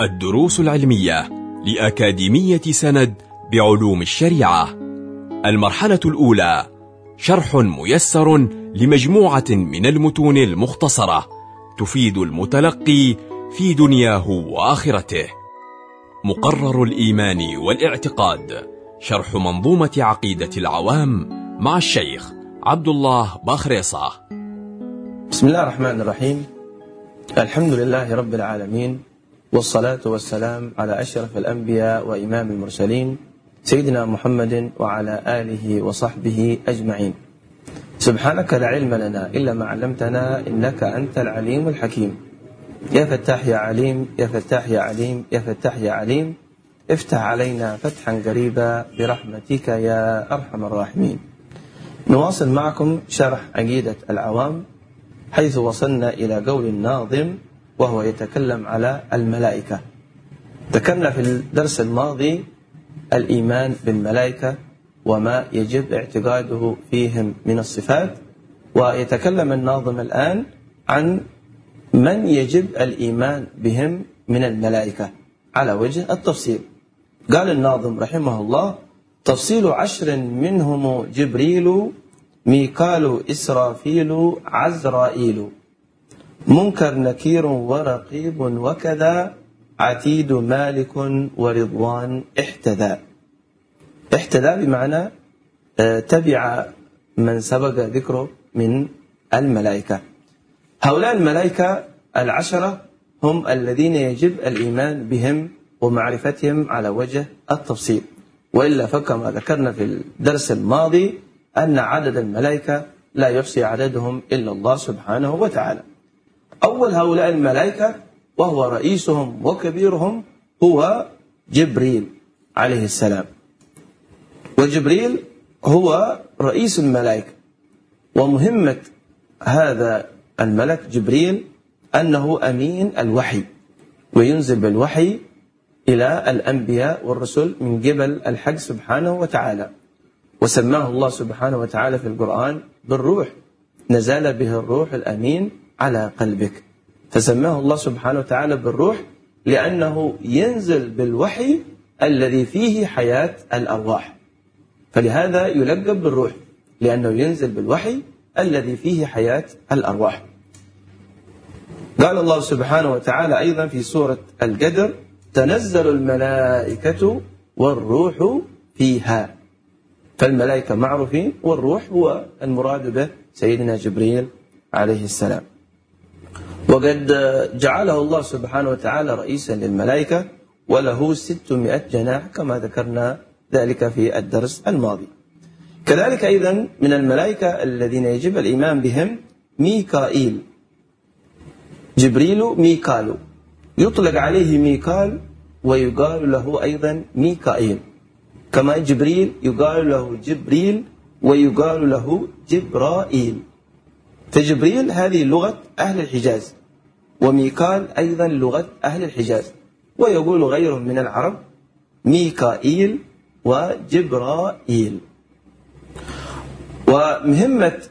الدروس العلمية لأكاديمية سند بعلوم الشريعة. المرحلة الأولى شرح ميسر لمجموعة من المتون المختصرة تفيد المتلقي في دنياه وآخرته. مقرر الإيمان والاعتقاد شرح منظومة عقيدة العوام مع الشيخ عبد الله باخريصة. بسم الله الرحمن الرحيم. الحمد لله رب العالمين. والصلاة والسلام على أشرف الأنبياء وإمام المرسلين سيدنا محمد وعلى آله وصحبه أجمعين. سبحانك لا علم لنا إلا ما علمتنا إنك أنت العليم الحكيم. يا فتاح يا عليم يا فتاح يا عليم يا فتاح يا عليم افتح علينا فتحا قريبا برحمتك يا أرحم الراحمين. نواصل معكم شرح عقيدة العوام حيث وصلنا إلى قول الناظم وهو يتكلم على الملائكة. ذكرنا في الدرس الماضي الإيمان بالملائكة وما يجب اعتقاده فيهم من الصفات ويتكلم الناظم الآن عن من يجب الإيمان بهم من الملائكة على وجه التفصيل. قال الناظم رحمه الله تفصيل عشر منهم جبريل ميكال إسرافيل عزرائيل. منكر نكير ورقيب وكذا عتيد مالك ورضوان احتذى. احتذى بمعنى تبع من سبق ذكره من الملائكة. هؤلاء الملائكة العشرة هم الذين يجب الإيمان بهم ومعرفتهم على وجه التفصيل. وإلا فكما ذكرنا في الدرس الماضي أن عدد الملائكة لا يحصي عددهم إلا الله سبحانه وتعالى. أول هؤلاء الملائكة وهو رئيسهم وكبيرهم هو جبريل عليه السلام. وجبريل هو رئيس الملائكة. ومهمة هذا الملك جبريل أنه أمين الوحي وينزل بالوحي إلى الأنبياء والرسل من قبل الحق سبحانه وتعالى. وسماه الله سبحانه وتعالى في القرآن بالروح نزل به الروح الأمين على قلبك. فسماه الله سبحانه وتعالى بالروح لأنه ينزل بالوحي الذي فيه حياة الأرواح. فلهذا يلقب بالروح لأنه ينزل بالوحي الذي فيه حياة الأرواح. قال الله سبحانه وتعالى أيضا في سورة القدر تنزل الملائكة والروح فيها. فالملائكة معروفين والروح هو المراد به سيدنا جبريل عليه السلام. وقد جعله الله سبحانه وتعالى رئيسا للملائكة وله ستمائة جناح كما ذكرنا ذلك في الدرس الماضي. كذلك أيضا من الملائكة الذين يجب الإيمان بهم ميكائيل. جبريل ميكائيل يطلق عليه ميكال ويقال له أيضا ميكائيل. كما جبريل يقال له جبريل ويقال له جبرائيل. فجبريل هذه لغة أهل الحجاز وميكال أيضا لغة أهل الحجاز ويقول غيرهم من العرب ميكائيل وجبرائيل. ومهمة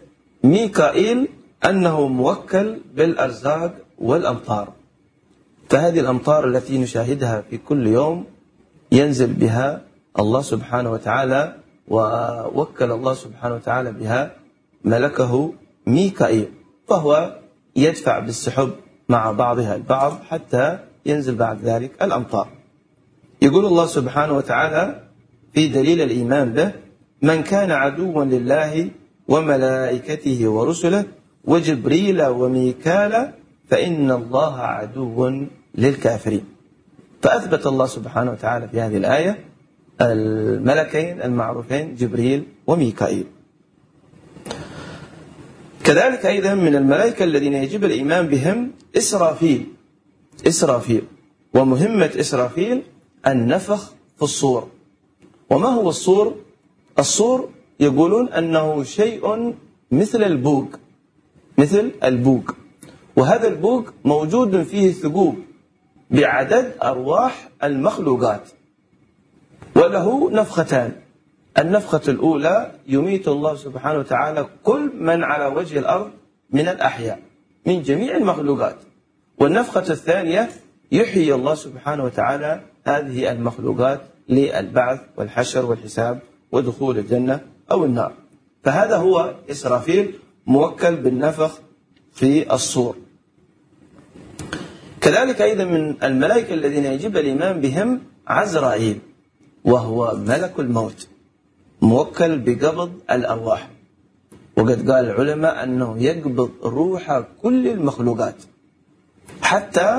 ميكائيل أنه موكل بالأرزاق والأمطار فهذه الأمطار التي نشاهدها في كل يوم ينزل بها الله سبحانه وتعالى ووكل الله سبحانه وتعالى بها ملكه ميكائيل فهو يدفع بالسحب مع بعضها البعض حتى ينزل بعد ذلك الأمطار. يقول الله سبحانه وتعالى في دليل الإيمان به من كان عدوا لله وملائكته ورسله وجبريل وميكال فإن الله عدو للكافرين. فأثبت الله سبحانه وتعالى في هذه الآية الملكين المعروفين جبريل وميكائيل. كذلك أيضا من الملائكة الذين يجب الإيمان بهم إسرافيل. إسرافيل. ومهمة إسرافيل النفخ في الصور. وما هو الصور؟ الصور يقولون أنه شيء مثل البوق. مثل البوق. وهذا البوق موجود فيه ثقوب بعدد أرواح المخلوقات. وله نفختان. النفخة الأولى يميت الله سبحانه وتعالى كل من على وجه الأرض من الأحياء من جميع المخلوقات. والنفخة الثانية يحيي الله سبحانه وتعالى هذه المخلوقات للبعث والحشر والحساب ودخول الجنة أو النار. فهذا هو إسرافيل موكل بالنفخ في الصور. كذلك أيضا من الملائكة الذين يجب الإيمان بهم عزرائيل وهو ملك الموت. موكل بقبض الأرواح. وقد قال العلماء أنه يقبض روح كل المخلوقات حتى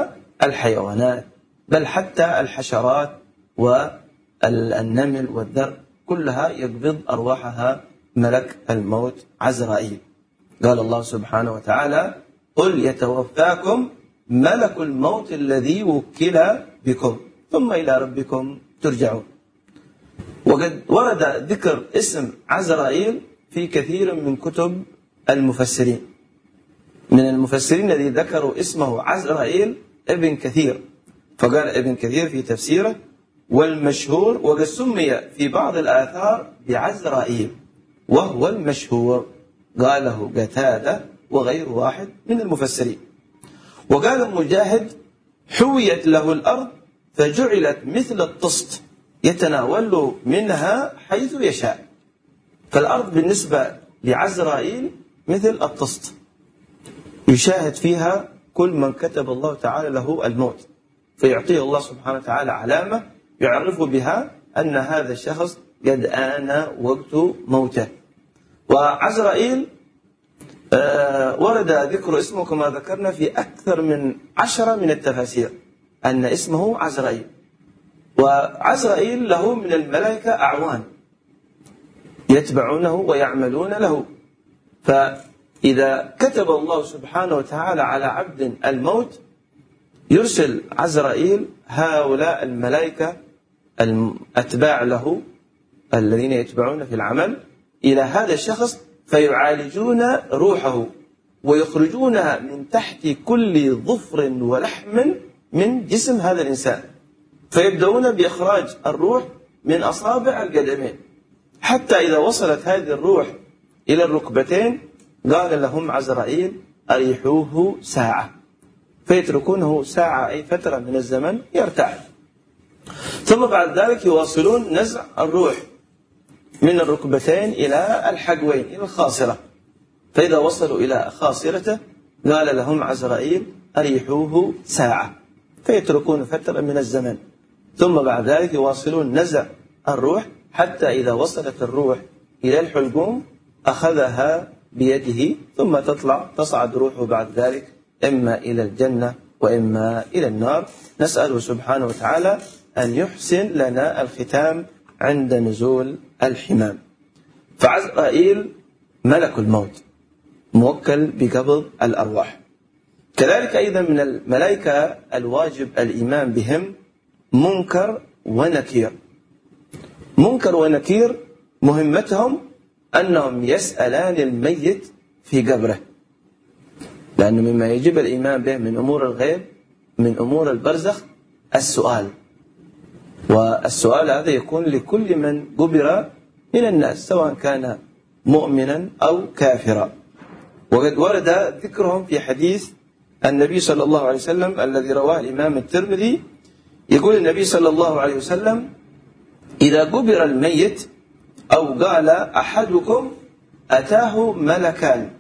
الحيوانات بل حتى الحشرات والنمل والذر كلها يقبض أرواحها ملك الموت عزرائيل. قال الله سبحانه وتعالى قل يتوفاكم ملك الموت الذي وكل بكم ثم إلى ربكم ترجعون. وقد ورد ذكر اسم عزرائيل في كثير من كتب المفسرين. من المفسرين الذي ذكروا اسمه عزرائيل ابن كثير. فقال ابن كثير في تفسيره والمشهور وقد سمي في بعض الآثار بعزرائيل وهو المشهور قاله قتادة وغير واحد من المفسرين. وقال مجاهد حويت له الأرض فجعلت مثل الطست. يتناول منها حيث يشاء. فالأرض بالنسبة لعزرائيل مثل الطست. يشاهد فيها كل من كتب الله تعالى له الموت. فيعطيه الله سبحانه وتعالى علامة يعرف بها أن هذا الشخص قد آن وقت موته. وعزرائيل آه، ورد ذكر اسمه كما ذكرنا في أكثر من عشرة من التفاسير أن اسمه عزرائيل. وعزرائيل له من الملائكة أعوان يتبعونه ويعملون له. فإذا كتب الله سبحانه وتعالى على عبد الموت يرسل عزرائيل هؤلاء الملائكة الأتباع له الذين يتبعون في العمل إلى هذا الشخص فيعالجون روحه ويخرجونها من تحت كل ظفر ولحم من جسم هذا الإنسان. فيبدأون بإخراج الروح من أصابع القدمين. حتى إذا وصلت هذه الروح إلى الركبتين قال لهم عزرائيل أريحوه ساعة. فيتركونه ساعة أي فترة من الزمن يرتاح ثم بعد ذلك يواصلون نزع الروح من الركبتين إلى الحقوين إلى الخاصرة. فإذا وصلوا إلى خاصرته قال لهم عزرائيل أريحوه ساعة. فيتركون فترة من الزمن. ثم بعد ذلك يواصلون نزع الروح حتى إذا وصلت الروح إلى الحلقوم أخذها بيده ثم تطلع تصعد روحه بعد ذلك إما إلى الجنة وإما إلى النار. نسأله سبحانه وتعالى أن يحسن لنا الختام عند نزول الحمام. فعزرائيل ملك الموت موكل بقبض الأرواح. كذلك أيضا من الملائكة الواجب الإيمان بهم منكر ونكير. منكر ونكير مهمتهم أنهم يسألان الميت في قبره. لأنه مما يجب الإيمان به من أمور الغيب من أمور البرزخ السؤال. والسؤال هذا يكون لكل من قبر من الناس سواء كان مؤمنا أو كافرا. وقد ورد ذكرهم في حديث النبي صلى الله عليه وسلم الذي رواه الإمام الترمذي يقول النبي صلى الله عليه وسلم إذا قبر الميت أو قال أحدكم أتاه ملكان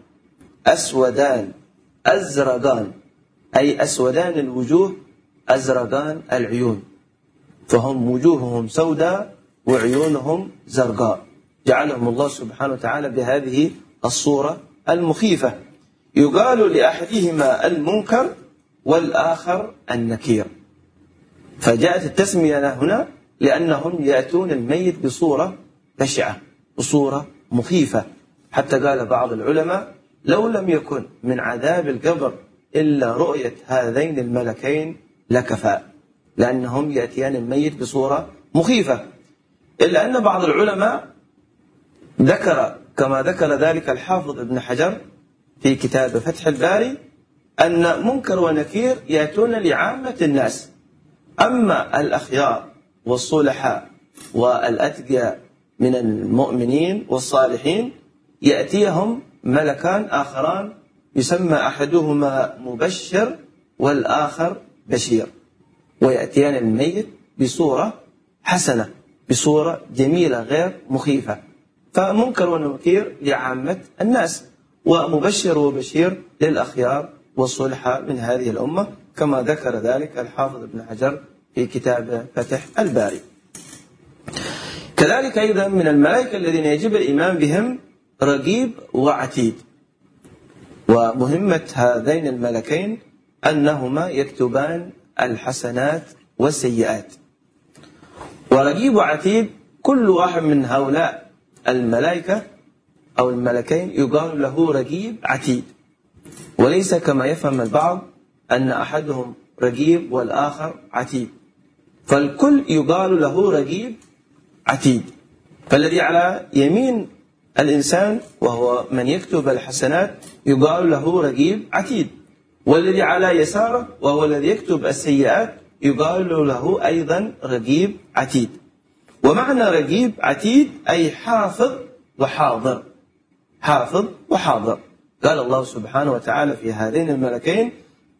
أسودان أزرقان أي أسودان الوجوه أزرقان العيون فهم وجوههم سوداء وعيونهم زرقاء. جعلهم الله سبحانه وتعالى بهذه الصورة المخيفة. يقال لأحدهما المنكر والآخر النكير. فجاءت التسمية هنا لأنهم يأتون الميت بصورة بشعة بصورة مخيفة. حتى قال بعض العلماء لو لم يكن من عذاب القبر إلا رؤية هذين الملكين لكفى لأنهم يأتيان الميت بصورة مخيفة. إلا أن بعض العلماء ذكر كما ذكر ذلك الحافظ ابن حجر في كتاب فتح الباري أن منكر ونكير يأتون لعامة الناس. أما الأخيار والصلحاء والأتقياء من المؤمنين والصالحين يأتيهم ملكان آخران يسمى أحدهما مبشر والآخر بشير. ويأتيان الميت بصورة حسنة بصورة جميلة غير مخيفة. فمنكر ونكير لعامة الناس ومبشر وبشير للأخيار والصلحاء من هذه الأمة. كما ذكر ذلك الحافظ ابن حجر في كتاب فتح الباري. كذلك أيضا من الملائكة الذين يجب الإيمان بهم رقيب وعتيد. ومهمة هذين الملكين أنهما يكتبان الحسنات والسيئات. ورقيب وعتيد كل واحد من هؤلاء الملائكة أو الملكين يقال له رقيب عتيد. وليس كما يفهم البعض أن أحدهم رقيب والآخر عتيد فالكل يقال له رقيب عتيد فالذي على يمين الإنسان وهو من يكتب الحسنات يقال له رقيب عتيد والذي على يساره وهو الذي يكتب السيئات يقال له أيضا رقيب عتيد ومعنى رقيب عتيد أي حافظ وحاضر. حافظ وحاضر. قال الله سبحانه وتعالى في هذين الملكين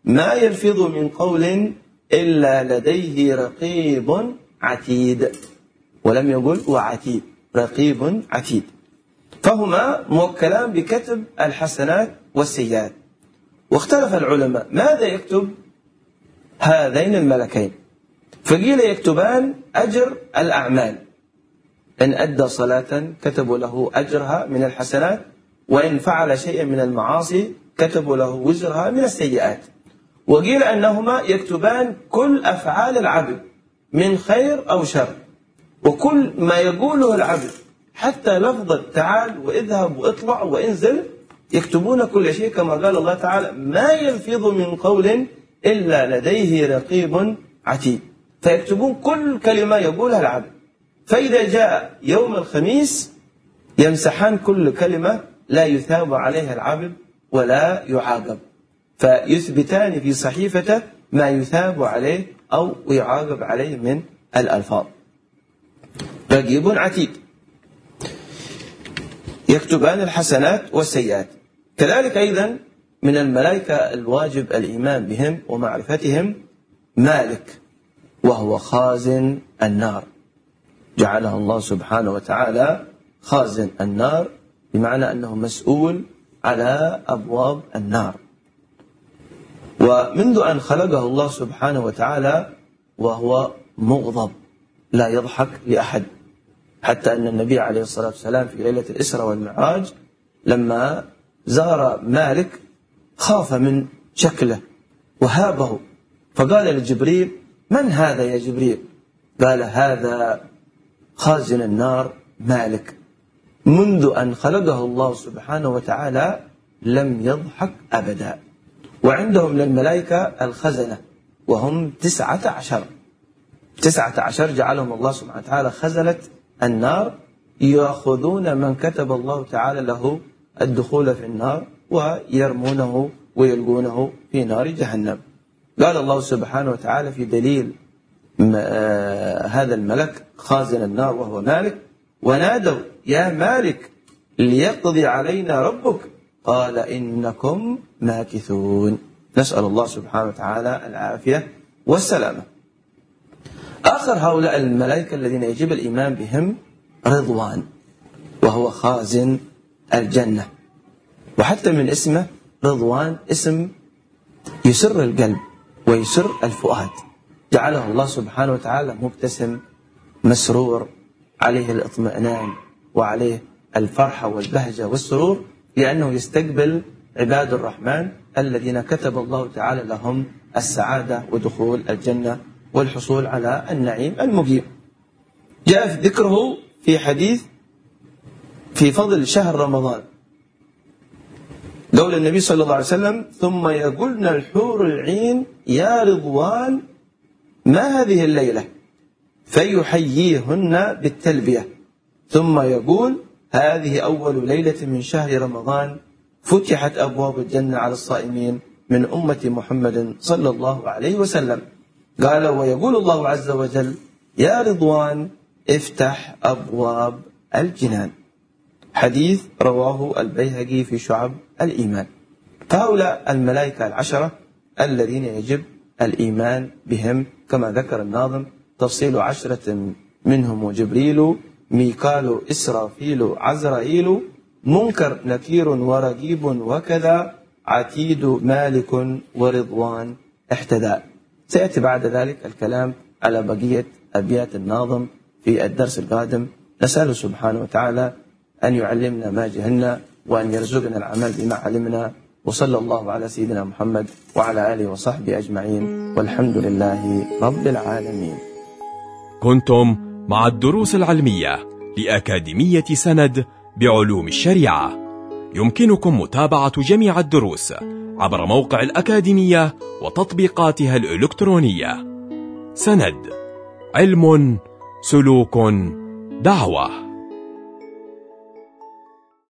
ما يلفظ من قول إلا لديه رقيب عتيد. ولم يقل وعتيد رقيب عتيد. فهما موكلان بكتب الحسنات والسيئات. واختلف العلماء ماذا يكتب؟ هذين الملكين. فقيل يكتبان أجر الأعمال. إن أدى صلاة كتبوا له أجرها من الحسنات وإن فعل شيئا من المعاصي كتبوا له وزرها من السيئات. وقيل أنهما يكتبان كل أفعال العبد من خير أو شر وكل ما يقوله العبد حتى لفظة تعال واذهب واطلع وانزل يكتبون كل شيء كما قال الله تعالى ما يلفظ من قول إلا لديه رقيب عتيد فيكتبون كل كلمة يقولها العبد. فإذا جاء يوم الخميس يمسحان كل كلمة لا يثاب عليها العبد ولا يعاقب. فيثبتان في صحيفته ما يثاب عليه أو يعاقب عليه من الألفاظ. رقيب عتيد. يكتبان الحسنات والسيئات. كذلك أيضا من الملائكة الواجب الإيمان بهم ومعرفتهم مالك وهو خازن النار. جعله الله سبحانه وتعالى خازن النار بمعنى أنه مسؤول على أبواب النار. ومنذ أن خلقه الله سبحانه وتعالى وهو مغضب لا يضحك لأحد. حتى أن النبي عليه الصلاة والسلام في ليلة الإسرة والمعراج لما زار مالك خاف من شكله وهابه. فقال لجبريل من هذا يا جبريل؟ قال هذا خازن النار مالك. منذ أن خلقه الله سبحانه وتعالى لم يضحك أبدا. وعندهم للملائكة الخزنة وهم تسعة عشر. تسعة عشر جعلهم الله سبحانه وتعالى خزنة النار يأخذون من كتب الله تعالى له الدخول في النار ويرمونه ويلقونه في نار جهنم. قال الله سبحانه وتعالى في دليل آه، هذا الملك خازن النار وهو مالك ونادوا يا مالك ليقضي علينا ربك قال إنكم ماكثون. نسأل الله سبحانه وتعالى العافية والسلامة. آخر هؤلاء الملائكة الذين يجب الإيمان بهم رضوان وهو خازن الجنة. وحتى من اسمه رضوان اسم يسر القلب ويسر الفؤاد. جعله الله سبحانه وتعالى مبتسم مسرور عليه الاطمئنان وعليه الفرحة والبهجة والسرور. لأنه يستقبل عباد الرحمن الذين كتب الله تعالى لهم السعادة ودخول الجنة والحصول على النعيم المقيم. جاء في ذكره في حديث في فضل شهر رمضان. قول النبي صلى الله عليه وسلم ثم يقولن الحور العين يا رضوان ما هذه الليلة؟ فيحييهن بالتلبية. ثم يقول هذه أول ليلة من شهر رمضان فتحت أبواب الجنة على الصائمين من أمة محمد صلى الله عليه وسلم. قال ويقول الله عز وجل يا رضوان افتح أبواب الجنان. حديث رواه البيهقي في شعب الإيمان. فهؤلاء الملائكة العشرة الذين يجب الإيمان بهم كما ذكر الناظم تفصيل عشرة منهم جبريل ميكال إسرافيل عزرائيل منكر نكير ورقيب وكذا عتيد مالك ورضوان احتدى سيأتي بعد ذلك الكلام على بقية أبيات الناظم في الدرس القادم. نسأله سبحانه وتعالى أن يعلمنا ما جهلنا وأن يرزقنا العمل بما علمنا. وصلى الله على سيدنا محمد وعلى آله وصحبه أجمعين. والحمد لله رب العالمين. كنتم مع الدروس العلمية لأكاديمية سند بعلوم الشريعة. يمكنكم متابعة جميع الدروس عبر موقع الأكاديمية وتطبيقاتها الإلكترونية. سند علم سلوك دعوة.